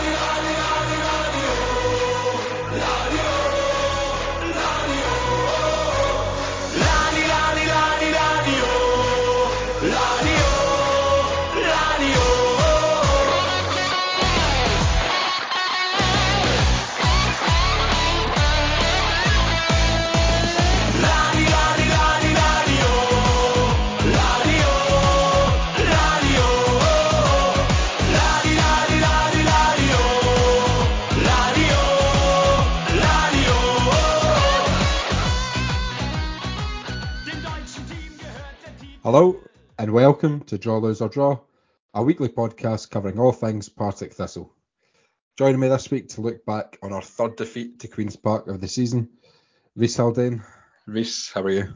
Ali, Ali, Ali. Hello and welcome to Draw Lose or Draw, a weekly podcast covering all things Partick Thistle. Joining me this week to look back on our third defeat to Queen's Park of the season, Rhys Haldane. Rhys, how are you?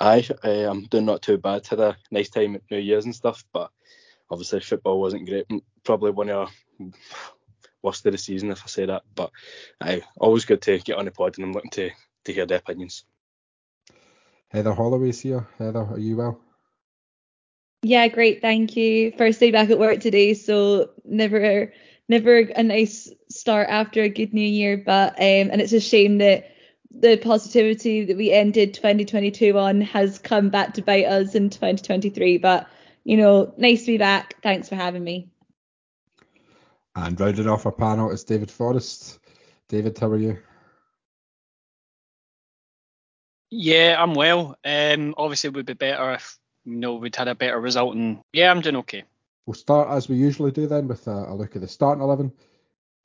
Aye, uh, I'm doing not too bad. Had a nice time at New Year's and stuff, but obviously football wasn't great. Probably one of our worst of the season if I say that. But aye, always good to get on the pod and I'm looking to, to hear their opinions. Heather Holloway's here. Heather, are you well? Yeah, great, thank you. First day back at work today, so never never a nice start after a good new year, but um and it's a shame that the positivity that we ended 2022 on has come back to bite us in 2023, but you know, nice to be back. Thanks for having me. And rounding off our panel is David Forrest. David, how are you? Yeah, I'm well. Um, obviously, it would be better if you know we'd had a better result, and yeah, I'm doing okay. We'll start as we usually do then with a, a look at the starting eleven.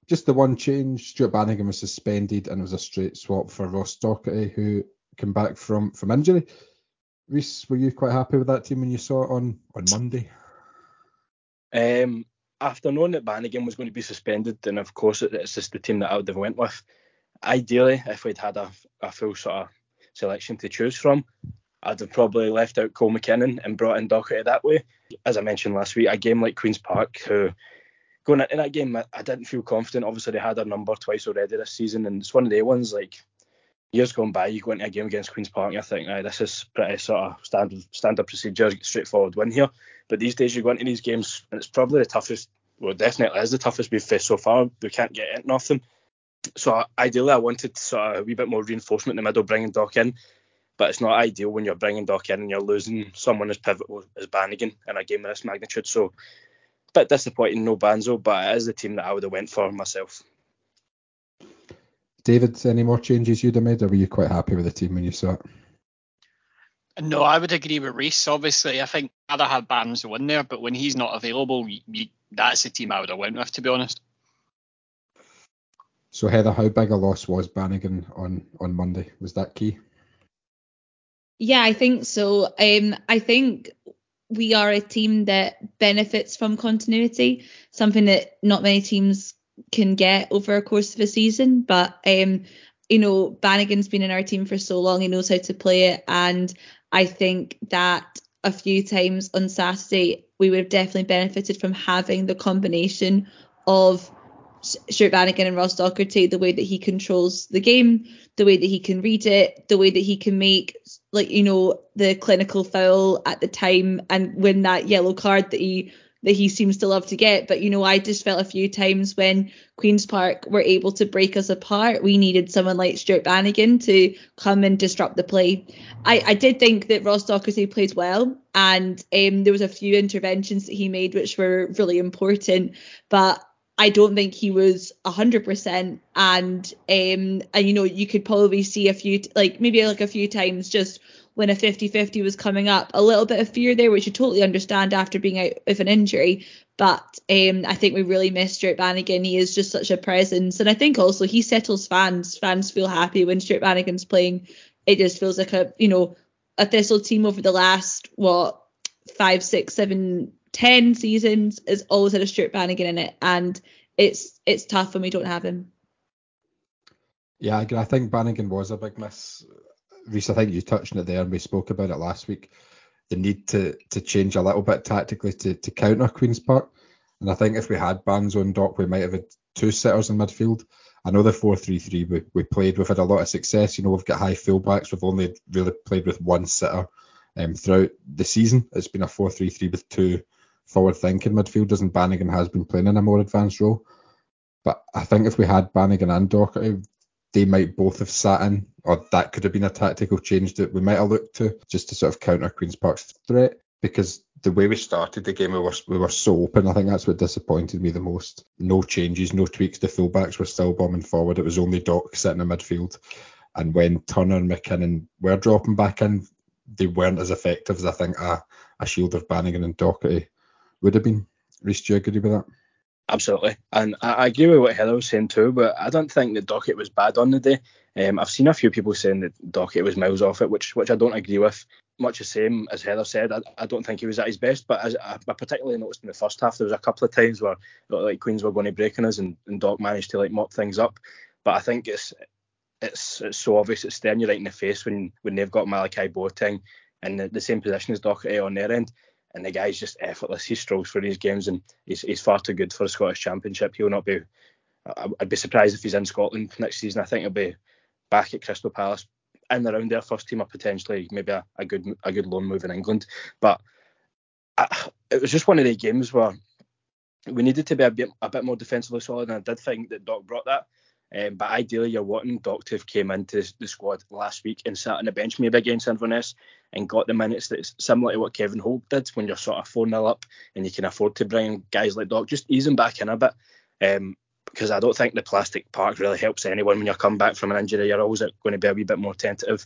Just the one change: Stuart Bannigan was suspended, and it was a straight swap for Ross Docherty, who came back from from injury. Rhys, were you quite happy with that team when you saw it on on Monday? Um, after knowing that Bannigan was going to be suspended, then of course it's just the team that I would have went with. Ideally, if we'd had a, a full sort of selection to choose from. I'd have probably left out Cole McKinnon and brought in Docherty that way. As I mentioned last week, a game like Queen's Park, who going into that game, I, I didn't feel confident. Obviously, they had their number twice already this season, and it's one of the ones like years gone by, you go into a game against Queen's Park and you think, this is pretty sort of standard standard procedure, straightforward win here. But these days, you go into these games, and it's probably the toughest. Well, definitely is the toughest we've faced so far. We can't get off them so ideally, I wanted sort of a wee bit more reinforcement in the middle, bringing Doc in. But it's not ideal when you're bringing Doc in and you're losing someone as pivotal as Bannigan in a game of this magnitude. So, a bit disappointing, no Banzo, but it is the team that I would have went for myself. David, any more changes you'd have made, or were you quite happy with the team when you saw it? No, I would agree with Rhys. Obviously, I think I'd have had Banzo in there, but when he's not available, you, you, that's the team I would have went with, to be honest. So Heather, how big a loss was Bannigan on on Monday? Was that key? Yeah, I think so. Um, I think we are a team that benefits from continuity, something that not many teams can get over a course of a season. But um, you know, Bannigan's been in our team for so long, he knows how to play it, and I think that a few times on Saturday we would have definitely benefited from having the combination of Stuart Bannigan and Ross Docherty, the way that he controls the game, the way that he can read it, the way that he can make like you know the clinical foul at the time and win that yellow card that he that he seems to love to get. But you know, I just felt a few times when Queens Park were able to break us apart, we needed someone like Stuart Bannigan to come and disrupt the play. I, I did think that Ross Docherty played well, and um, there was a few interventions that he made which were really important. But I don't think he was a hundred percent, and um, and you know you could probably see a few like maybe like a few times just when a 50-50 was coming up, a little bit of fear there, which you totally understand after being out of an injury. But um, I think we really missed Stuart Bannigan. He is just such a presence, and I think also he settles fans. Fans feel happy when Stuart Bannigan's playing. It just feels like a you know a Thistle team over the last what five, six, seven 10 seasons has always had a Stuart Bannigan in it, and it's it's tough when we don't have him. Yeah, I think Bannigan was a big miss. Rhys, I think you touched on it there, and we spoke about it last week. The need to to change a little bit tactically to, to counter Queen's Park. And I think if we had Banzo and Doc, we might have had two sitters in midfield. I know the 4 3 3 we, we played, we've had a lot of success. You know, we've got high fullbacks. We've only really played with one sitter um, throughout the season. It's been a 4 3 3 with two forward thinking midfielders, and Bannigan has been playing in a more advanced role. But I think if we had Bannigan and Docherty, they might both have sat in, or that could have been a tactical change that we might have looked to just to sort of counter Queen's Park's threat. Because the way we started the game, we were we were so open. I think that's what disappointed me the most. No changes, no tweaks. The fullbacks were still bombing forward. It was only Doc sitting in midfield. And when Turner and McKinnon were dropping back in, they weren't as effective as I think a, a shield of Bannigan and Docherty would have been. Rhys, do you agree with that? Absolutely, and I, I, agree with what Heather was saying too. But I don't think that Docherty was bad on the day. Um, I've seen a few people saying that Docherty was miles off it, which which I don't agree with. Much the same as Heather said, I, I don't think he was at his best. But as I, I, particularly noticed in the first half, there was a couple of times where like Queens were going to break on us, and, and Doc managed to like mop things up. But I think it's it's it's so obvious it's staring you right in the face when when they've got Malachi Boateng in the, the same position as Docherty on their end and the guy's just effortless. He strolls for these games, and he's, he's far too good for the Scottish Championship. He'll not be. I'd be surprised if he's in Scotland next season. I think he'll be back at Crystal Palace in around their first team, or potentially maybe a, a good a good loan move in England. But I, it was just one of the games where we needed to be a bit a bit more defensively solid, and I did think that Doc brought that. Um, but ideally, you're wanting Doc to have came into the squad last week and sat on the bench maybe against Inverness and got the minutes that's similar to what Kevin Holt did when you're sort of 4 0 up and you can afford to bring guys like Doc, just ease back in a bit. Um, because I don't think the plastic park really helps anyone when you come back from an injury. You're always going to be a wee bit more tentative.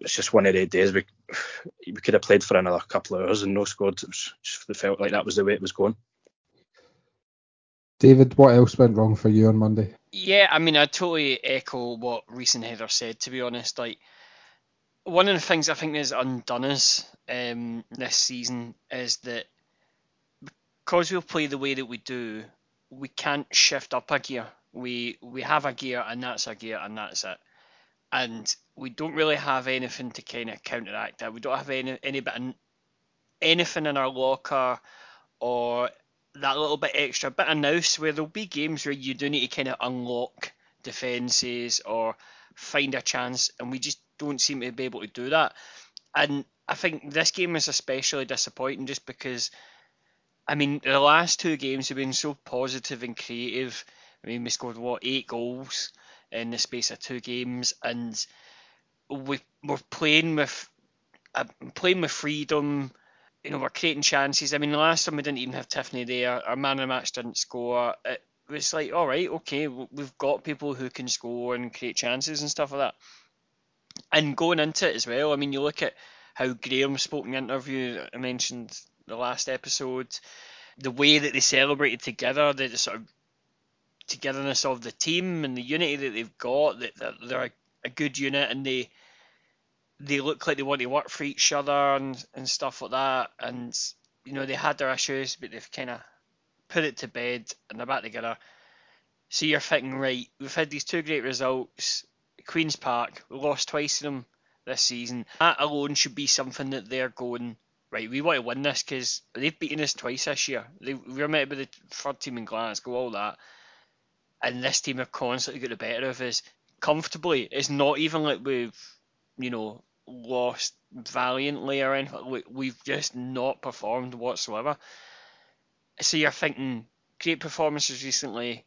It's just one of the days we we could have played for another couple of hours and no scored. It was just it felt like that was the way it was going. David, what else went wrong for you on Monday? Yeah, I mean, I totally echo what recent Heather said. To be honest, like one of the things I think has undone us um, this season is that because we'll play the way that we do, we can't shift up a gear. We we have a gear and that's a gear and that's it. And we don't really have anything to kind of counteract that. We don't have any any bit of, anything in our locker or that little bit extra bit of nous where there'll be games where you do need to kind of unlock defences or find a chance, and we just don't seem to be able to do that. And I think this game was especially disappointing just because, I mean, the last two games have been so positive and creative. I mean, we scored what eight goals in the space of two games, and we we're playing with uh, playing with freedom you know, we're creating chances. I mean, the last time we didn't even have Tiffoney there. Our man of the match didn't score. It was like, all right, okay, we've got people who can score and create chances and stuff like that. And going into it as well, I mean, you look at how Graham spoke in the interview I mentioned the last episode, the way that they celebrated together, the, sort of togetherness of the team and the unity that they've got, that they're a good unit and they they look like they want to work for each other and, and stuff like that. Mm. And you know they had their issues, but they've kind of put it to bed and they're back together. So you're thinking, right, we've had these two great results. Queens Park, we lost twice to them this season. That alone should be something that they're going, right, we want to win this because they've beaten us twice this year. They, we were meant to be the third team in Glasgow, all that. And this team have constantly got the better of us comfortably. It's not even like we've, you know, lost valiantly or anything. We've just not performed whatsoever. So you're thinking great performances recently.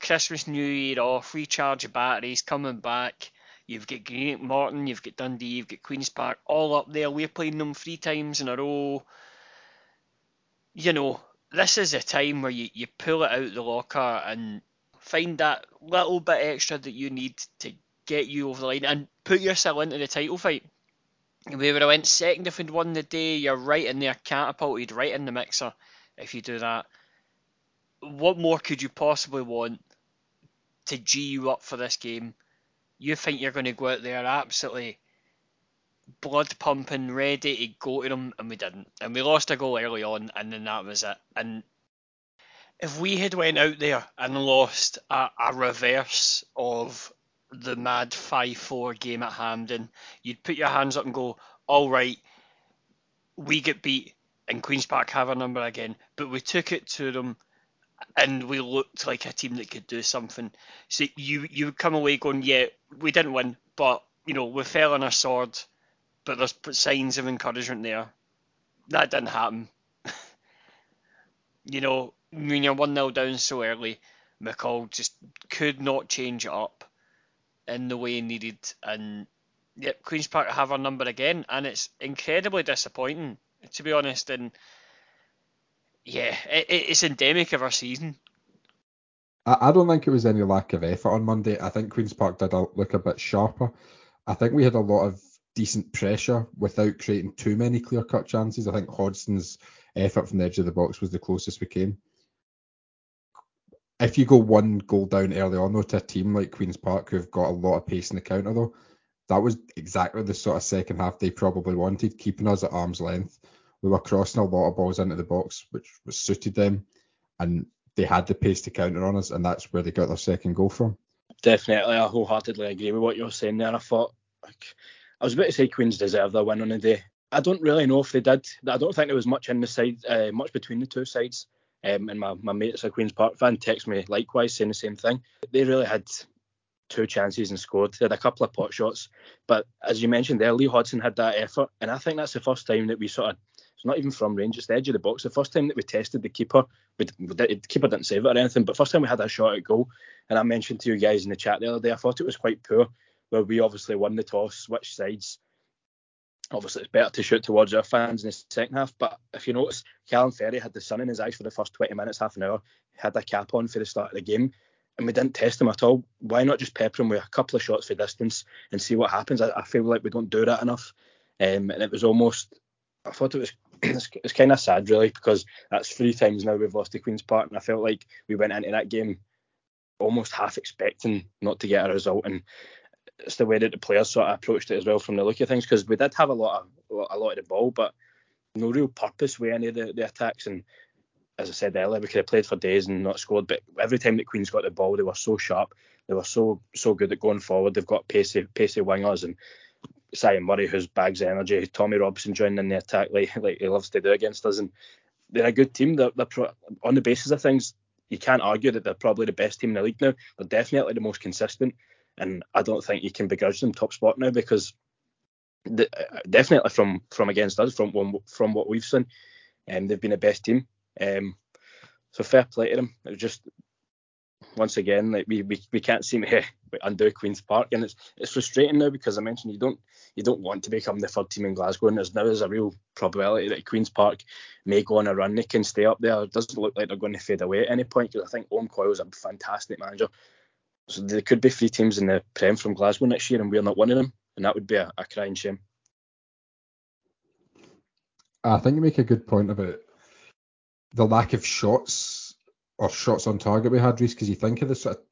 Christmas, New Year off, recharge your batteries, coming back. You've got Greenock Morton, you've got Dundee, you've got Queen's Park, all up there. We're playing them three times in a row. You know, this is a time where you, you pull it out the locker and find that little bit extra that you need to get you over the line and put yourself into the title fight. We would have went second if we'd won the day. You're right in there, catapulted right in the mixer if you do that. What more could you possibly want to G you up for this game? You think you're going to go out there absolutely blood pumping, ready to go to them, and we didn't. And we lost a goal early on, and then that was it. And if we had went out there and lost a, a reverse of the mad 5 4 game at Hampden, you'd put your hands up and go, all right, we get beat and Queen's Park have a number again, but we took it to them and we looked like a team that could do something. So you you would come away going, yeah, we didn't win, but you know we fell on our sword, but there's signs of encouragement there. That didn't happen. You know, when you're 1 0 down so early, McCall just could not change it up in the way needed. And yep, Queen's Park have our number again, and it's incredibly disappointing, to be honest. And yeah, it, it's endemic of our season. I, don't think it was any lack of effort on Monday. I think Queen's Park did look a bit sharper. I think we had a lot of decent pressure without creating too many clear cut chances. I think Hodgson's effort from the edge of the box was the closest we came. If you go one goal down early on though to a team like Queen's Park who've got a lot of pace in the counter though, that was exactly the sort of second half they probably wanted, keeping us at arm's length. We were crossing a lot of balls into the box, which was suited them, and they had the pace to counter on us, and that's where they got their second goal from. Definitely, I wholeheartedly agree with what you're saying there. I thought like, I was about to say Queens deserved their win on the day. I don't really know if they did. I don't think there was much in the side, uh, much between the two sides. Um, and my, my mates a Queens Park fan text me likewise saying the same thing. They really had two chances and scored. They had a couple of pot shots, but as you mentioned there, Lee Hodgson had that effort, and I think that's the first time that we sort of it's not even from range, it's the edge of the box. The first time that we tested the keeper, we, the keeper didn't save it or anything, but first time we had a shot at goal, and I mentioned to you guys in the chat the other day, I thought it was quite poor, where we obviously won the toss, switched sides. Obviously, it's better to shoot towards our fans in the second half, but if you notice, Calum Ferrie had the sun in his eyes for the first 20 minutes, half an hour, had a cap on for the start of the game, and we didn't test him at all. Why not just pepper him with a couple of shots for distance and see what happens? I, I feel like we don't do that enough. Um, and it was almost, I thought it was it's, it's kind of sad really because that's three times now we've lost to Queens Park, and I felt like we went into that game almost half expecting not to get a result, and it's the way that the players sort of approached it as well from the look of things because we did have a lot of a lot of the ball, but no real purpose with any of the, the attacks. And as I said earlier, we could have played for days and not scored, but every time that Queens got the ball, they were so sharp, they were so so good at going forward. They've got pacey pacey wingers and Simon Murray, who's bags of energy, Tommy Robson joining in the attack like, like he loves to do against us. And they're a good team. They're, they're pro- on the basis of things, you can't argue that they're probably the best team in the league now. They're definitely the most consistent. And I don't think you can begrudge them top spot now because the, definitely from from against us, from from what we've seen, um, they've been the best team. Um, so fair play to them. It was just once again, like we, we, we can't seem to undo Queens Park, and it's it's frustrating now because I mentioned you don't you don't want to become the third team in Glasgow, and there's now there's a real probability that Queens Park may go on a run. They can stay up there. It doesn't look like they're going to fade away at any point because I think Owen Coyle's a fantastic manager. So there could be three teams in the Prem from Glasgow next year, and we're not one of them, and that would be a, a crying shame. I think you make a good point about the lack of shots or shots on target we had, Rhys, because you think of the sort of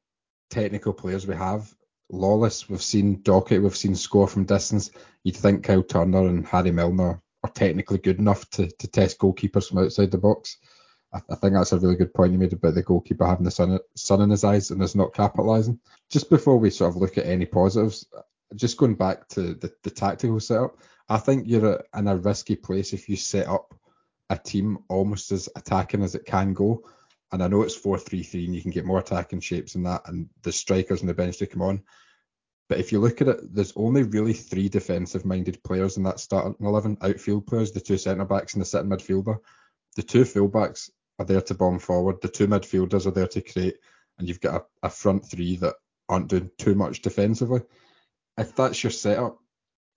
technical players we have. Lawless, we've seen Dockett, we've seen score from distance. You'd think Kyle Turner and Harry Milner are technically good enough to, to test goalkeepers from outside the box. I, I think that's a really good point you made about the goalkeeper having the sun, sun in his eyes and is not capitalising. Just before we sort of look at any positives, just going back to the, the tactical setup, I think you're in a risky place if you set up a team almost as attacking as it can go and I know it's 4 3 3 and you can get more attacking shapes than that, and the strikers on the bench to come on. But if you look at it, there's only really three defensive minded players in that starting 11 outfield players, the two centre backs and the sitting midfielder. The two fullbacks are there to bomb forward, the two midfielders are there to create, and you've got a, a front three that aren't doing too much defensively. If that's your setup,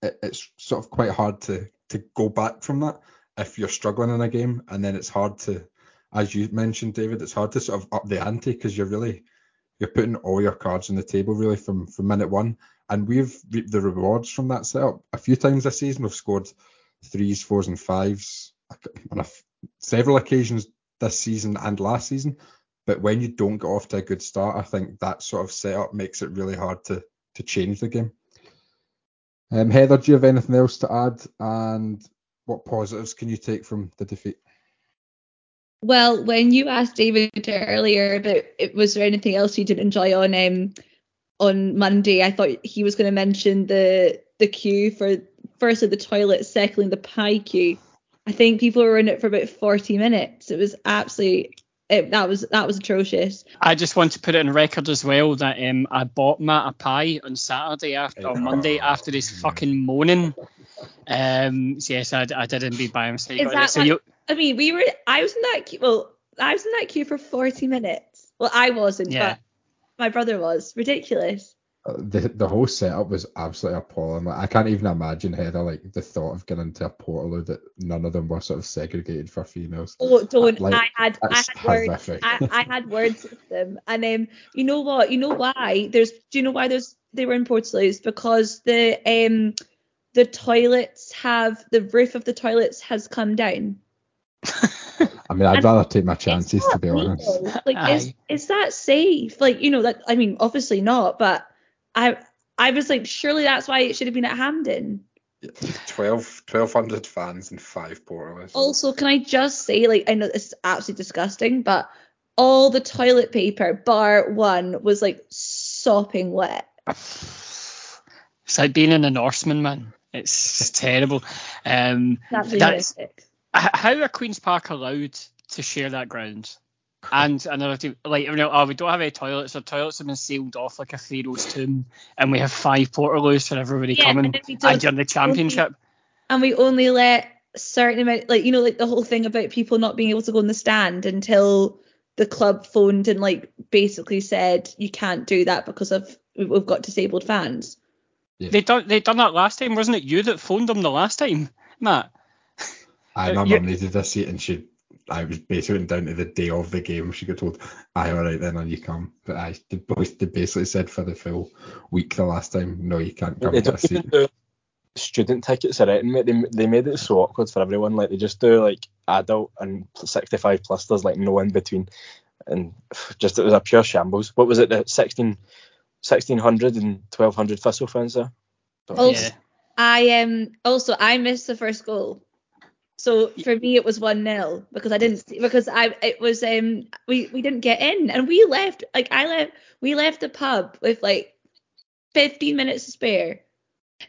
it, it's sort of quite hard to, to go back from that if you're struggling in a game, and then it's hard to as you mentioned, David, it's hard to sort of up the ante because you're really you're putting all your cards on the table really from from minute one, and we've reaped the rewards from that setup a few times this season. We've scored threes, fours, and fives on a, several occasions this season and last season. But when you don't get off to a good start, I think that sort of setup makes it really hard to to change the game. Um, Heather, do you have anything else to add? And what positives can you take from the defeat? Well, when you asked David earlier about it, was there anything else you didn't enjoy on um on Monday, I thought he was going to mention the the queue for first at the toilet, secondly the pie queue. I think people were in it for about 40 minutes. It was absolutely it, that was that was atrocious. I just want to put it on record as well that um, I bought Matt a pie on Saturday after on Monday after his fucking moaning. Um, so yes, I, I did indeed buy him. So, Is that so you, I mean, we were. I was in that. queue. Well, I was in that queue for 40 minutes. Well, I wasn't, Yeah. but my brother was. Ridiculous. Uh, The the whole setup was absolutely appalling. Like, I can't even imagine Heather like the thought of getting into a portal that none of them were sort of segregated for females. Oh, don't. Like, I had I That's had words. I, I had words with them, and um, you know what? You know why? There's. Do you know why there's they were in Portslade? Because the um the toilets have the roof of the toilets has come down. I mean, I'd And rather take my chances to not be honest. legal. Like, is Aye. is that safe? Like, you know, that I mean, obviously not, but I I was like, surely that's why it should have been at Hampden. 12, 1,200 fans and five portals. Also, can I just say, like, I know this is absolutely disgusting, but all the toilet paper, bar one, was like sopping wet. It's like being in a Norseman, man. It's terrible. Um, Absolutely That's- horrific. how are Queens Park allowed to share that ground? And another thing, like, you know, oh, we don't have any toilets. Our toilets have been sealed off like a pharaoh's tomb, and we have five portaloos for everybody Yeah, coming. and then we don't- during the championship, And we only let certain amount, like, you know, like the whole thing about people not being able to go in the stand until the club phoned and, like, basically said, you can't do that because of we- we've got disabled fans. they done they done that last time, wasn't it? You that phoned them the last time, Matt. I Uh, my you- mum needed a seat and she I was basically down to the day of the game. She got told, "Aye, all right then, and you come." But I they both they basically said for the full week the last time, "No, you can't come They and don't even do student tickets or anything, mate. They, they made it so awkward for everyone. Like they just do like adult and 65 plus. There's like no in between, and just it was a pure shambles. What was it? The 16, 1600 and 1200 Thistle fans there. So- Also, Yeah. I um also I missed the first goal. So for me it was one 0 because I didn't see, because I it was um we we didn't get in and we left like I left we left the pub with like 15 minutes to spare.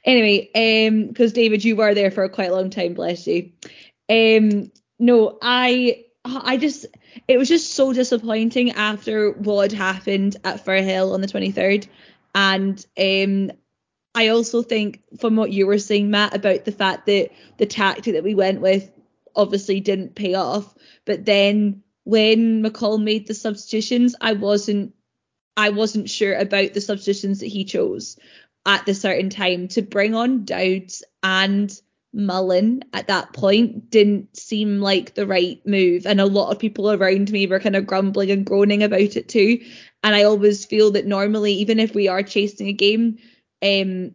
Anyway, um because David you were there for quite a long time bless you. Um no I I just it was just so disappointing after what had happened at Firhill on the 23rd and um I also think from what you were saying, Matt, about the fact that the tactic that we went with obviously didn't pay off. But then when McCall made the substitutions, I wasn't I wasn't sure about the substitutions that he chose at the certain time. To bring on Dowds and Mullen at that point didn't seem like the right move. And a lot of people around me were kind of grumbling and groaning about it too. And I always feel that normally, even if we are chasing a game, um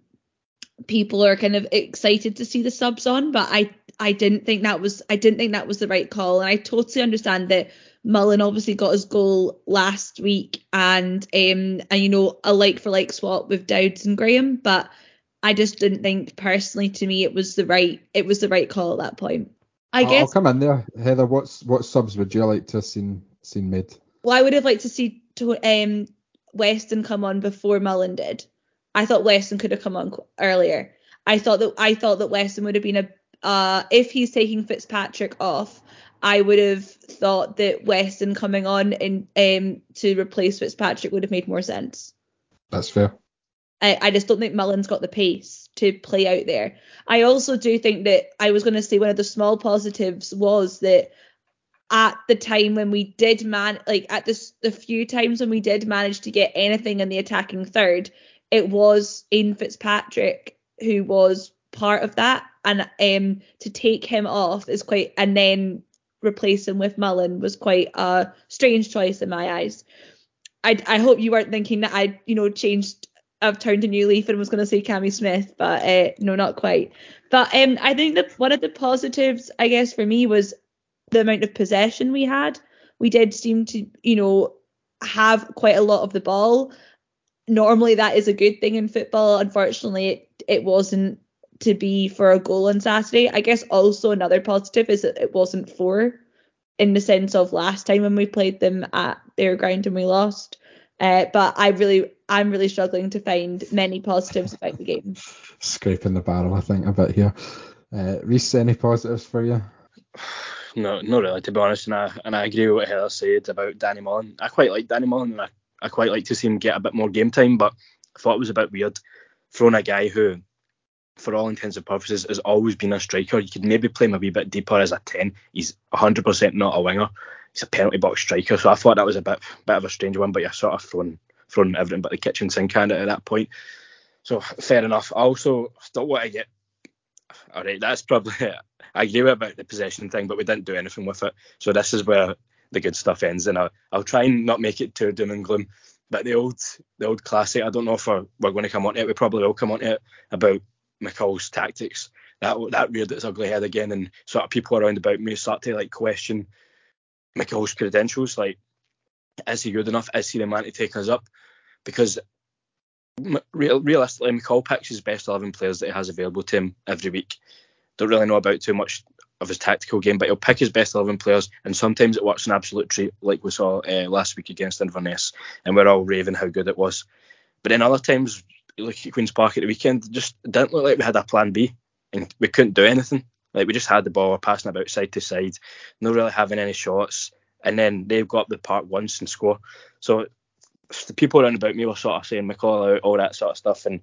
people are kind of excited to see the subs on but i i didn't think that was i didn't think that was the right call and i totally understand that mullen obviously got his goal last week and um and you know a like for like swap with dowds and graham but i just didn't think personally to me it was the right it was the right call at that point i I'll, I'll guess come in there, Heather. What's what subs would you like to have seen seen made? well i would have liked to see to, um weston come on before mullen did I thought Weston could have come on earlier. I thought that I thought that Weston would have been a uh if he's taking Fitzpatrick off, I would have thought that Weston coming on and um to replace Fitzpatrick would have made more sense. That's fair. I, I just don't think Mullen's got the pace to play out there. I also do think that I was going to say one of the small positives was that at the time when we did man like at this the few times when we did manage to get anything in the attacking third, it was in Fitzpatrick who was part of that, and um to take him off is quite and then replace him with Mullen was quite a strange choice in my eyes. I I hope you weren't thinking that I you know changed I've turned a new leaf and was going to say Cammy Smith, but uh, no, not quite. But um, I think that one of the positives, I guess, for me was the amount of possession we had. We did seem to, you know, have quite a lot of the ball. Normally, that is a good thing in football. Unfortunately, it, it wasn't to be for a goal on Saturday. I guess also another positive is that it wasn't for, in the sense of last time when we played them at their ground and we lost. Uh, but I really, I'm really struggling to find many positives about the game. Scraping the barrel, I think, a bit here. Uh, Rhys, any positives for you? No, not really, to be honest. And I and I agree with what Heather said about Danny Mullen. I quite like Danny Mullen, and I, I quite like to see him get a bit more game time. But I thought it was a bit weird throwing a guy who, for all intents and purposes, has always been a striker. You could maybe play him a wee bit deeper as a ten. He's 100% not a winger. he's a penalty box striker. So I thought that was a bit bit of a strange one, but you're sort of thrown thrown everything but the kitchen sink at at that point. So fair enough. I also still want to get. All right, that's probably. It. I agree about the possession thing, but we didn't do anything with it. So this is where the good stuff ends, and I'll, I'll try and not make it too doom and gloom. But the old the old classic, I don't know if we're, we're going to come on it. We probably will come on it about McCall's tactics. That that reared its ugly head again, and sort of people around about me start to like question McCall's credentials. Like, is he good enough? Is he the man to take us up? Because real, realistically, McCall picks his best 11 players that he has available to him every week. Don't really know about too much of his tactical game, but he'll pick his best 11 players, and sometimes it works an absolute treat, like we saw uh, last week against Inverness, and we're all raving how good it was. But then other times, look at Queen's Park at the weekend, just didn't look like we had a plan B, and we couldn't do anything. Like we just had the ball, passing about side to side, not really having any shots, and then they've got the park once and score. So the people around about me were sort of saying McCall out, all that sort of stuff, and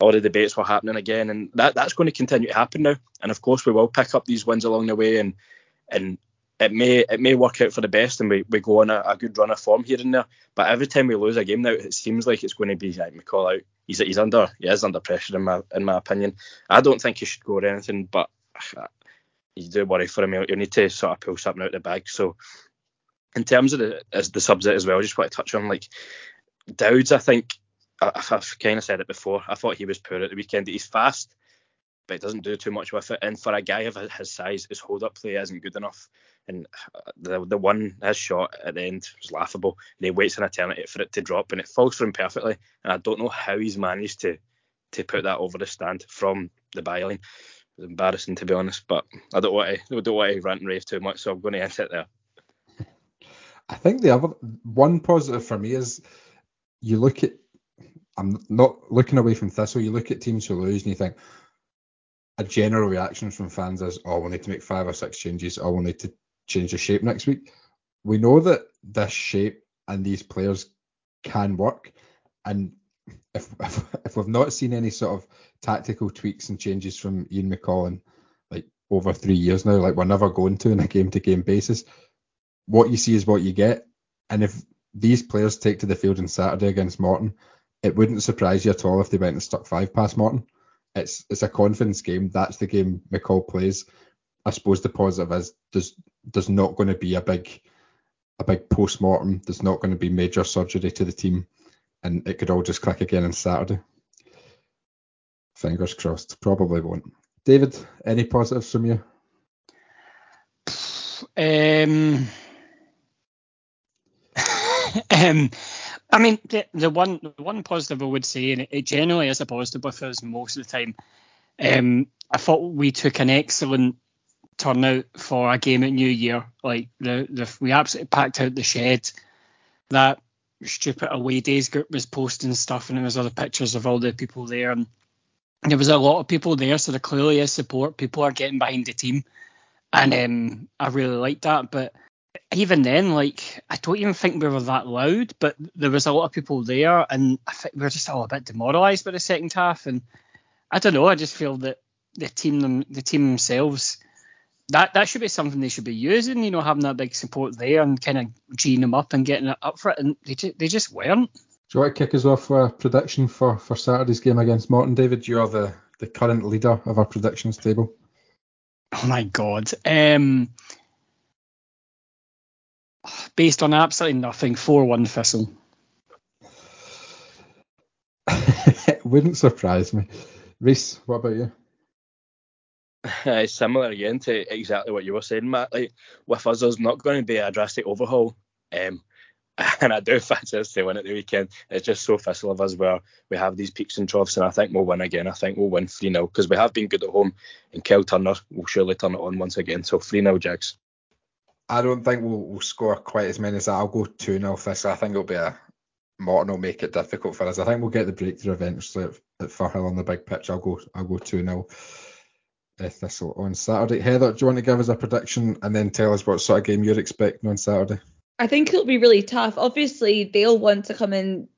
all the debates were happening again, and that that's going to continue to happen now. And of course, we will pick up these wins along the way, and and it may it may work out for the best, and we, we go on a, a good run of form here and there. But every time we lose a game now, it seems like it's going to be like McCall out. He's he's under he is under pressure in my in my opinion. I don't think he should go or anything, but you do worry for him. You need to sort of pull something out of the bag. So in terms of the as the subset as well, I just want to touch on like Dowds. I think I, have kind of said it before. I thought he was poor at the weekend. He's fast, but he doesn't do too much with it. And for a guy of his size, his hold up play isn't good enough. And uh, the the one his shot at the end was laughable. And he waits an eternity for it to drop, and it falls for him perfectly. And I don't know how he's managed to to put that over the stand from the byline. It was embarrassing to be honest, but I don't want to I don't want to rant and rave too much, so I'm going to end it there. I think the other one positive for me is you look at I'm not looking away from Thistle. You look at teams who lose and you think a general reaction from fans is, oh, we'll need to make five or six changes, or we'll need to change the shape next week. We know that this shape and these players can work, and if, if, if we've not seen any sort of tactical tweaks and changes from Ian McCall like over three years now, like we're never going to on a game to game basis, what you see is what you get. And if these players take to the field on Saturday against Morton, it wouldn't surprise you at all if they went and stuck five past Morton. It's it's a confidence game. That's the game McCall plays. I suppose the positive is there's there's not going to be a big a big post mortem. There's not going to be major surgery to the team, and it could all just click again on Saturday. Fingers crossed. Probably won't. David, any positives from you? Um, um, I mean, the, the one the one positive I would say, and it, generally is a positive with us most of the time. Um, I thought we took an excellent turnout for a game at New Year. Like the, the we absolutely packed out the shed. That stupid away days group was posting stuff, and there was other pictures of all the people there, and there was a lot of people there, so there clearly is support. People are getting behind the team, and um, I really like that. But even then, like I don't even think we were that loud, but there was a lot of people there, and I think we were just all a bit demoralised by the second half. And I don't know, I just feel that the team, them, the team themselves, that that should be something they should be using. You know, having that big support there and kind of geeing them up and getting it up for it, and they just, they just weren't. Do you want to kick us off for a prediction for, for Saturday's game against Morton, David? You are the, the current leader of our predictions table. Oh my god. Um, based on absolutely nothing, 4 1 Thistle. it wouldn't surprise me. Rhys, what about you? Uh, similar again to exactly what you were saying, Matt. Like with us, there's not going to be a drastic overhaul. Um, and I do fancy us to win at the weekend. It's just so Thistle of us where we have these peaks and troughs, and I think we'll win again. I think we'll win 3 0 because we have been good at home, and Kel Turner will surely turn it on once again. So 3 0 Jags. I don't think we'll, we'll score quite as many as that. I'll go 2 0 Thistle. I think it'll be a Morton will make it difficult for us. I think we'll get the breakthrough eventually at, at Firhill on the big pitch. I'll go I'll go 2 0 uh, Thistle on Saturday. Heather, do you want to give us a prediction and then tell us what sort of game you're expecting on Saturday? I think it'll be really tough. Obviously, they'll want to come in.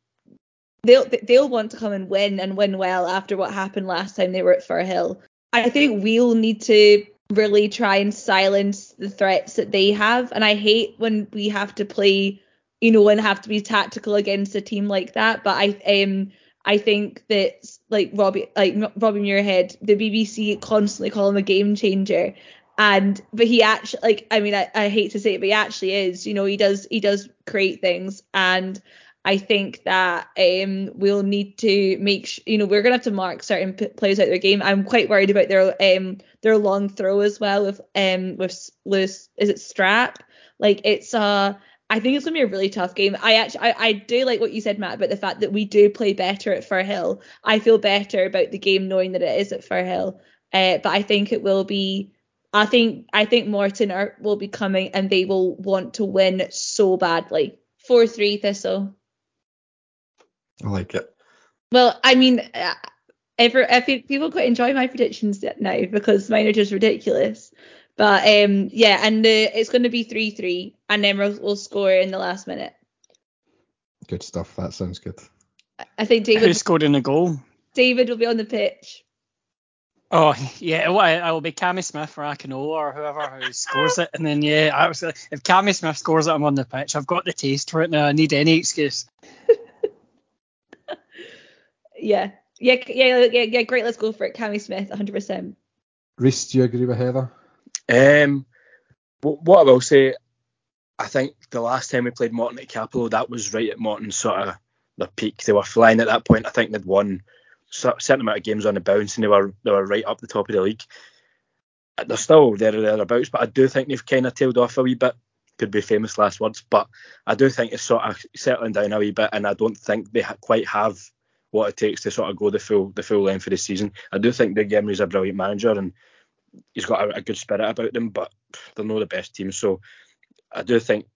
They'll they'll want to come and win and win well after what happened last time they were at Firhill. I think we'll need to really try and silence the threats that they have. And I hate when we have to play, you know, and have to be tactical against a team like that. But I um I think that like Robbie like Robbie Muirhead, the BBC constantly call him a game changer. And but he actually like I mean I, I hate to say it, but he actually is. You know, he does he does create things and I think that um, we'll need to make sh- you know we're gonna have to mark certain p- players out of their game. I'm quite worried about their um their long throw as well with um with Lewis is it Strapp like it's uh I think it's gonna be a really tough game. I actually I, I do like what you said Matt about the fact that we do play better at Firhill. I feel better about the game knowing that it is at Firhill. Uh, but I think it will be I think I think Morton are, will be coming and they will want to win so badly. Four three Thistle. I like it. Well, I mean, uh, if, if people quite enjoy my predictions now because mine are just ridiculous. But um, yeah, and uh, it's going to be three three, and then we'll, we'll, score in the last minute. Good stuff. That sounds good. I think David. Who scored in the goal? David will be on the pitch. Oh yeah, well, I will be Cammy Smith or Akinola or whoever who scores it, and then yeah, I was, if Cammy Smith scores it, I'm on the pitch. I've got the taste for it now. I need any excuse. yeah, yeah, yeah, yeah, yeah. Great, let's go for it. Cammy Smith, 100%. Rhys, do you agree with Heather? Um, what I will say, I think the last time we played Morton at Cappielow, that was right at Morton's sort of their peak. They were flying at that point. I think they'd won a certain amount of games on the bounce, and they were they were right up the top of the league. They're still there or thereabouts, but I do think they've kind of tailed off a wee bit. Could be famous last words, but I do think it's sort of settling down a wee bit, and I don't think they ha- quite have what it takes to sort of go the full the full length of the season. I do think Dougie Imrie's a brilliant manager and he's got a, a, good spirit about them, but they're not the best team. So I do think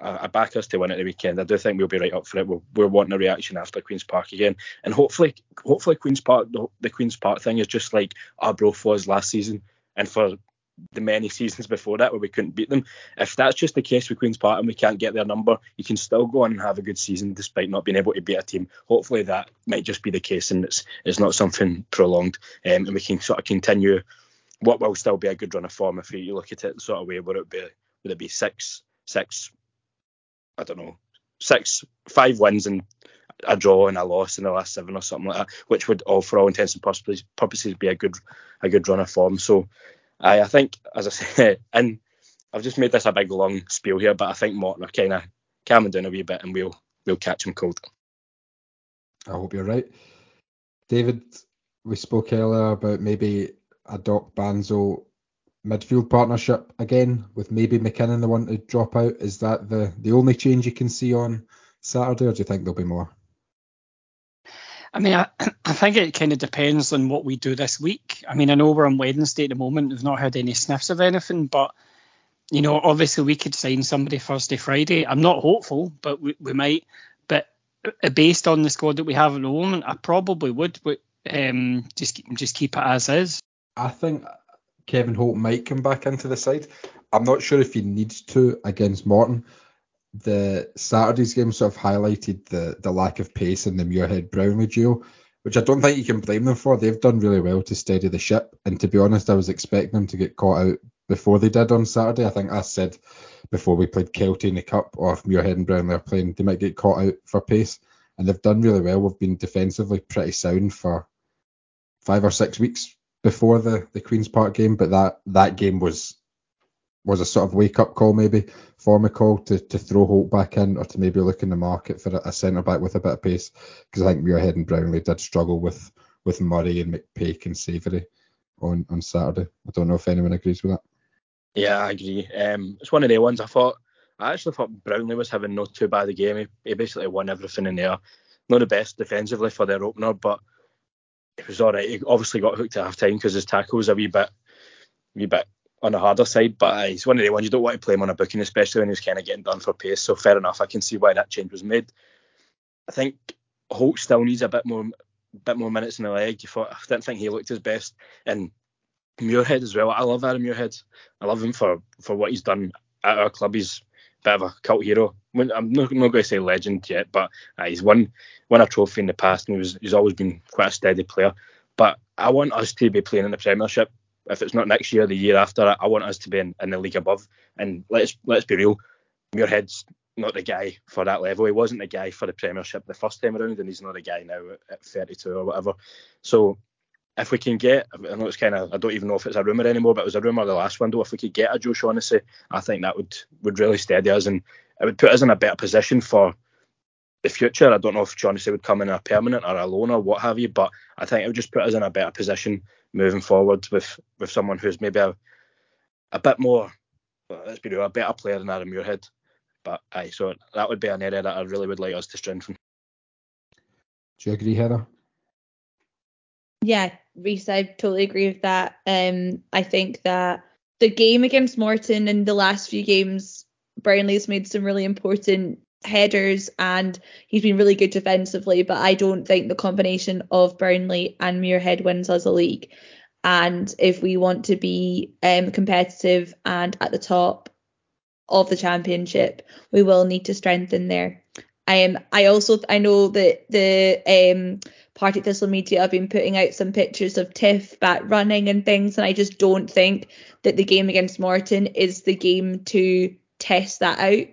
I, back us to win at the weekend. I do think we'll be right up for it. We'll, we're wanting a reaction after Queens Park again, and hopefully, hopefully Queens Park the, the Queens Park thing is just like our Arbroath was last season, and for the many seasons before that where we couldn't beat them. If that's just the case with Queen's Park and we can't get their number, you can still go on and have a good season despite not being able to beat a team. Hopefully that might just be the case and it's it's not something prolonged, um, and we can sort of continue what will still be a good run of form if you look at it sort of way would it be would it be six six I don't know six five wins and a draw and a loss in the last seven or something like that, which would all for all intents and purposes, purposes be a good a good run of form. So I, I think, as I said, and I've just made this a big long spiel here, but I think Morton are kind of calming down a wee bit, and we'll we'll catch them cold. I hope you're right, David. We spoke earlier about maybe a Doc Banzo midfield partnership again, with maybe McKinnon the one to drop out. Is that the the only change you can see on Saturday, or do you think there'll be more? I mean, I, I think it kind of depends on what we do this week. I mean, I know we're on Wednesday at the moment. We've not had any sniffs of anything, but you know, obviously we could sign somebody Thursday, Friday. I'm not hopeful, but we, we might. But uh, based on the squad that we have at the moment, I probably would um, just just keep it as is. I think Kevin Holt might come back into the side. I'm not sure if he needs to against Morton the Saturday's game sort of highlighted the the lack of pace in the Muirhead Brownlee duo, which I don't think you can blame them for. They've done really well to steady the ship, and to be honest, I was expecting them to get caught out before they did on Saturday. I think I said before we played Kelty in the Cup, or if Muirhead and Brownlee are playing, they might get caught out for pace, and they've done really well. We've been defensively pretty sound for five or six weeks before the the Queens Park game, but that that game was was a sort of wake up call maybe for McCall to, to throw Holt back in or to maybe look in the market for a, centre back with a bit of pace because I think Muirhead and Brownlee did struggle with with Murray and McPake and Savoury on on Saturday. I don't know if anyone agrees with that. Yeah, I agree. Um, it's one of the ones I thought. I actually thought Brownlee was having not too bad a game. He, he basically won everything in there. Not the best defensively for their opener, but it was all right. He obviously got hooked at half time because his tackle was a wee bit, wee bit on the harder side, but uh, he's one of the ones you don't want to play him on a booking, especially when he's kind of getting done for pace. So fair enough, I can see why that change was made. I think Holt still needs a bit more, bit more minutes in the leg. Thought, I didn't think he looked his best, and Muirhead as well. I love Aaron Muirhead. I love him for for what he's done at our club. He's a bit of a cult hero. I'm not, not going to say legend yet, but uh, he's won won a trophy in the past, and he was, he's always been quite a steady player. But I want us to be playing in the Premiership if it's not next year, the year after, I want us to be in, in the league above. And let's let's be real, Muirhead's not the guy for that level. He wasn't the guy for the Premiership the first time around, and he's not the guy now at 32 or whatever. So if we can get, I know it's kind of, I don't even know if it's a rumour anymore, but it was a rumour the last window. If we could get a Joe Shaughnessy, I think that would would really steady us and it would put us in a better position for the future. I don't know if Shaughnessy would come in a permanent or a loan or what have you, but I think it would just put us in a better position moving forward with with someone who's maybe a a bit more, let's be real, a better player than Aaron Muirhead. But aye, so that would be an area that I really would like us to strengthen. Do you agree, Heather? Yeah, Rhys, I totally agree with that. Um, I think that the game against Morton and the last few games, Brownlie's made some really important headers and he's been really good defensively, but I don't think the combination of Brownlie and Muirhead wins us a league. And if we want to be um, competitive and at the top of the championship, we will need to strengthen there. Um, I also I know that the um, Partick Thistle Media have been putting out some pictures of Tiff back running and things, and I just don't think that the game against Morton is the game to test that out.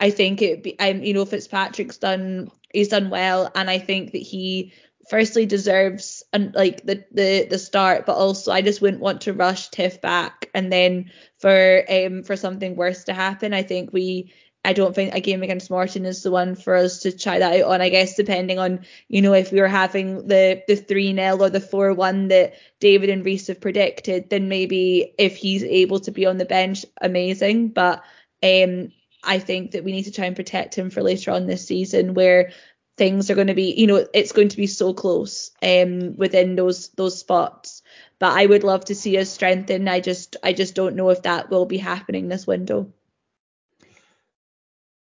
I think it be um, you know Fitzpatrick's done he's done well, and I think that he firstly deserves and like the the the start, but also I just wouldn't want to rush Tiff back and then for um for something worse to happen. I think we I don't think a game against Morton is the one for us to try that out on. I guess depending on, you know, if we were having the the three 0 or the four one that David and Rhys have predicted, then maybe if he's able to be on the bench, amazing. But um, I think that we need to try and protect him for later on this season, where things are going to be, you know, it's going to be so close um within those those spots. But I would love to see us strengthen. I just I just don't know if that will be happening this window.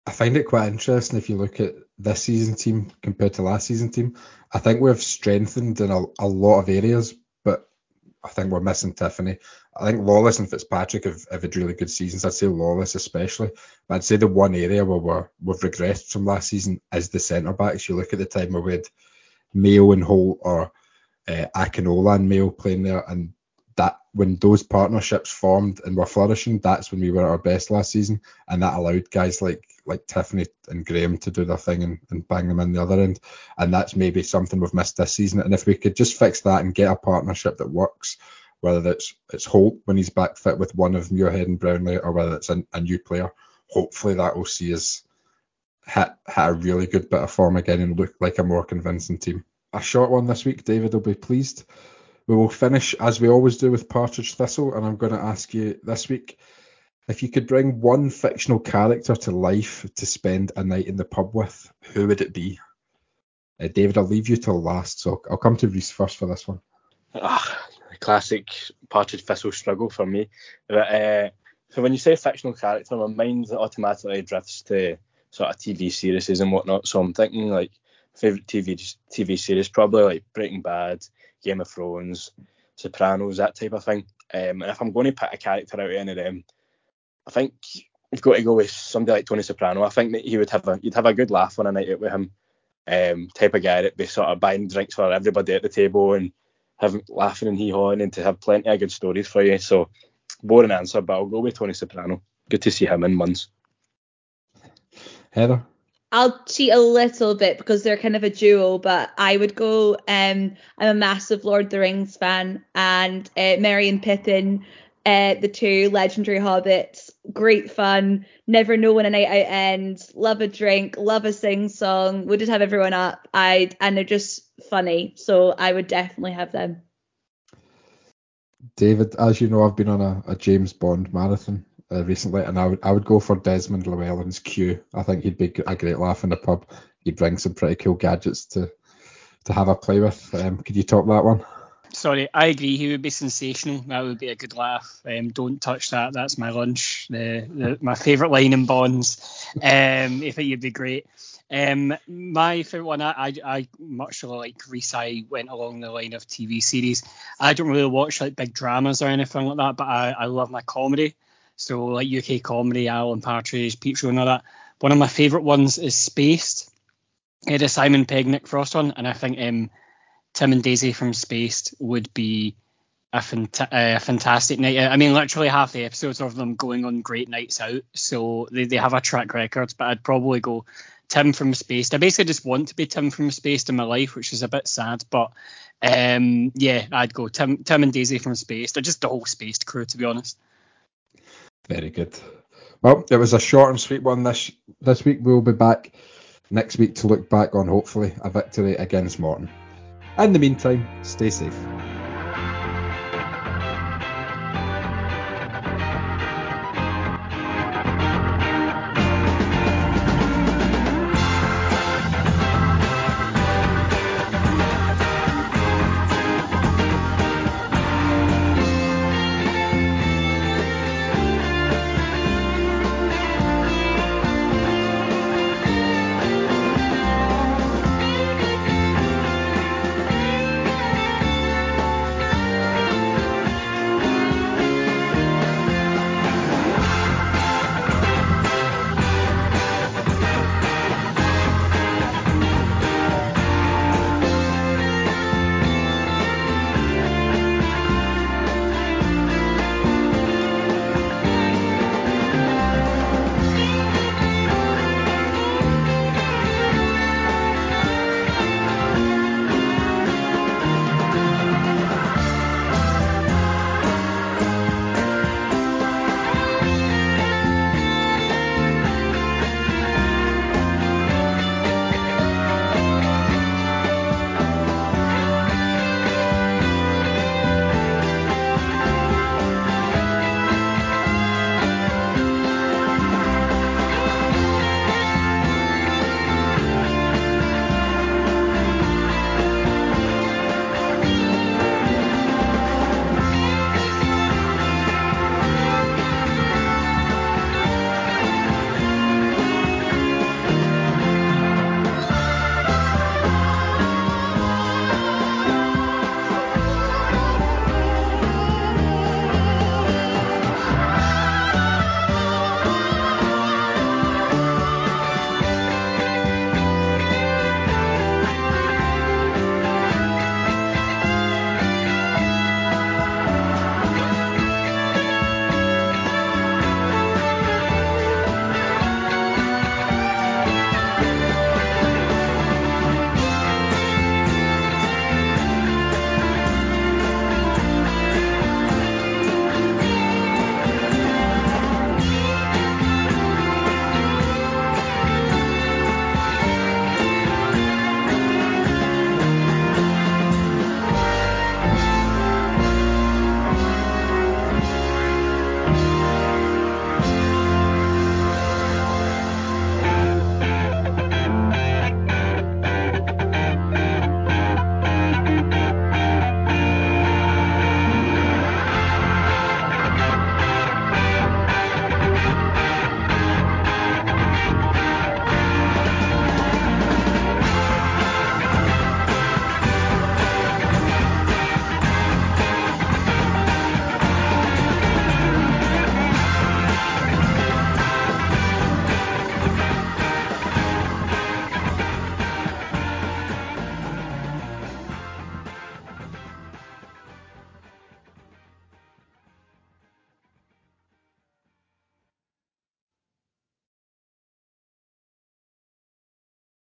I find it quite interesting if you look at this season team compared to last season team. I think we've strengthened in a, a lot of areas, I think we're missing Tiffoney. I think Lawless and Fitzpatrick have, have had really good seasons. I'd say Lawless especially. But I'd say the one area where we're, we've regressed from last season is the centre backs. You look at the time where we had Mayo and Holt or uh, Akinola and Mayo playing there, and that when those partnerships formed and were flourishing, that's when we were at our best last season, and that allowed guys like like Tiffoney and Graham to do their thing and, and bang them in the other end. And that's maybe something we've missed this season. And if we could just fix that and get a partnership that works, whether it's it's Holt when he's back fit with one of Muirhead and Brownlie, or whether it's a, a new player, hopefully that will see us hit hit a really good bit of form again and look like a more convincing team. A short one this week, David will be pleased. We will finish as we always do with Partridge Thistle, and I'm going to ask you this week if you could bring one fictional character to life to spend a night in the pub with, who would it be? Uh, David, I'll leave you till last, so I'll come to Rhys first for this one. Ah, classic Partridge Thistle struggle for me. But, uh, so when you say fictional character, my mind automatically drifts to sort of TV series and whatnot. So I'm thinking like favorite TV TV series probably like Breaking Bad, Game of Thrones, Sopranos, that type of thing. Um, and if I'm going to pick a character out of any of them, I think you've got to go with somebody like Tony Soprano. I think that he would have a you'd have a good laugh on a night out with him. Um, type of guy that be sort of buying drinks for everybody at the table and having laughing and hee hawing and to have plenty of good stories for you. So boring answer, but I'll go with Tony Soprano. Good to see him in months. Heather. I'll cheat a little bit because they're kind of a duo, but I would go. Um, I'm a massive Lord of the Rings fan, and uh, Merry and Pippin, uh, the two legendary hobbits, great fun. Never know when a night out ends. Love a drink, love a sing song. Would just have everyone up. I and they're just funny, so I would definitely have them. David, as you know, I've been on a, a James Bond marathon uh, recently, and I would I would go for Desmond Llewellyn's Q. I think he'd be a great laugh in the pub. He'd bring some pretty cool gadgets to to have a play with. Um, could you top that one? Sorry, I agree. He would be sensational. That would be a good laugh. Um, don't touch that. That's my lunch. The, the my favourite line in Bonds. Um, I think you'd be great. Um, my favourite one, I, I, I much like Rhys, I went along the line of TV series. I don't really watch like big dramas or anything like that, but I, I love my comedy. So like UK comedy, Alan Partridge, Peep Show, and all that. One of my favourite ones is Spaced. It is a Simon Pegg, Nick Frost one, and I think um, Tim and Daisy from Spaced would be a, fanta- a fantastic night. I mean, literally half the episodes of them going on great nights out, so they, they have a track record. But I'd probably go Tim from Spaced. I basically just want to be Tim from Spaced in my life, which is a bit sad. But um, yeah, I'd go Tim, Tim and Daisy from Spaced, or just the whole Spaced crew, to be honest. Very good. Well, it was a short and sweet one this this week. We'll be back next week to look back on hopefully a victory against Morton. In the meantime, stay safe.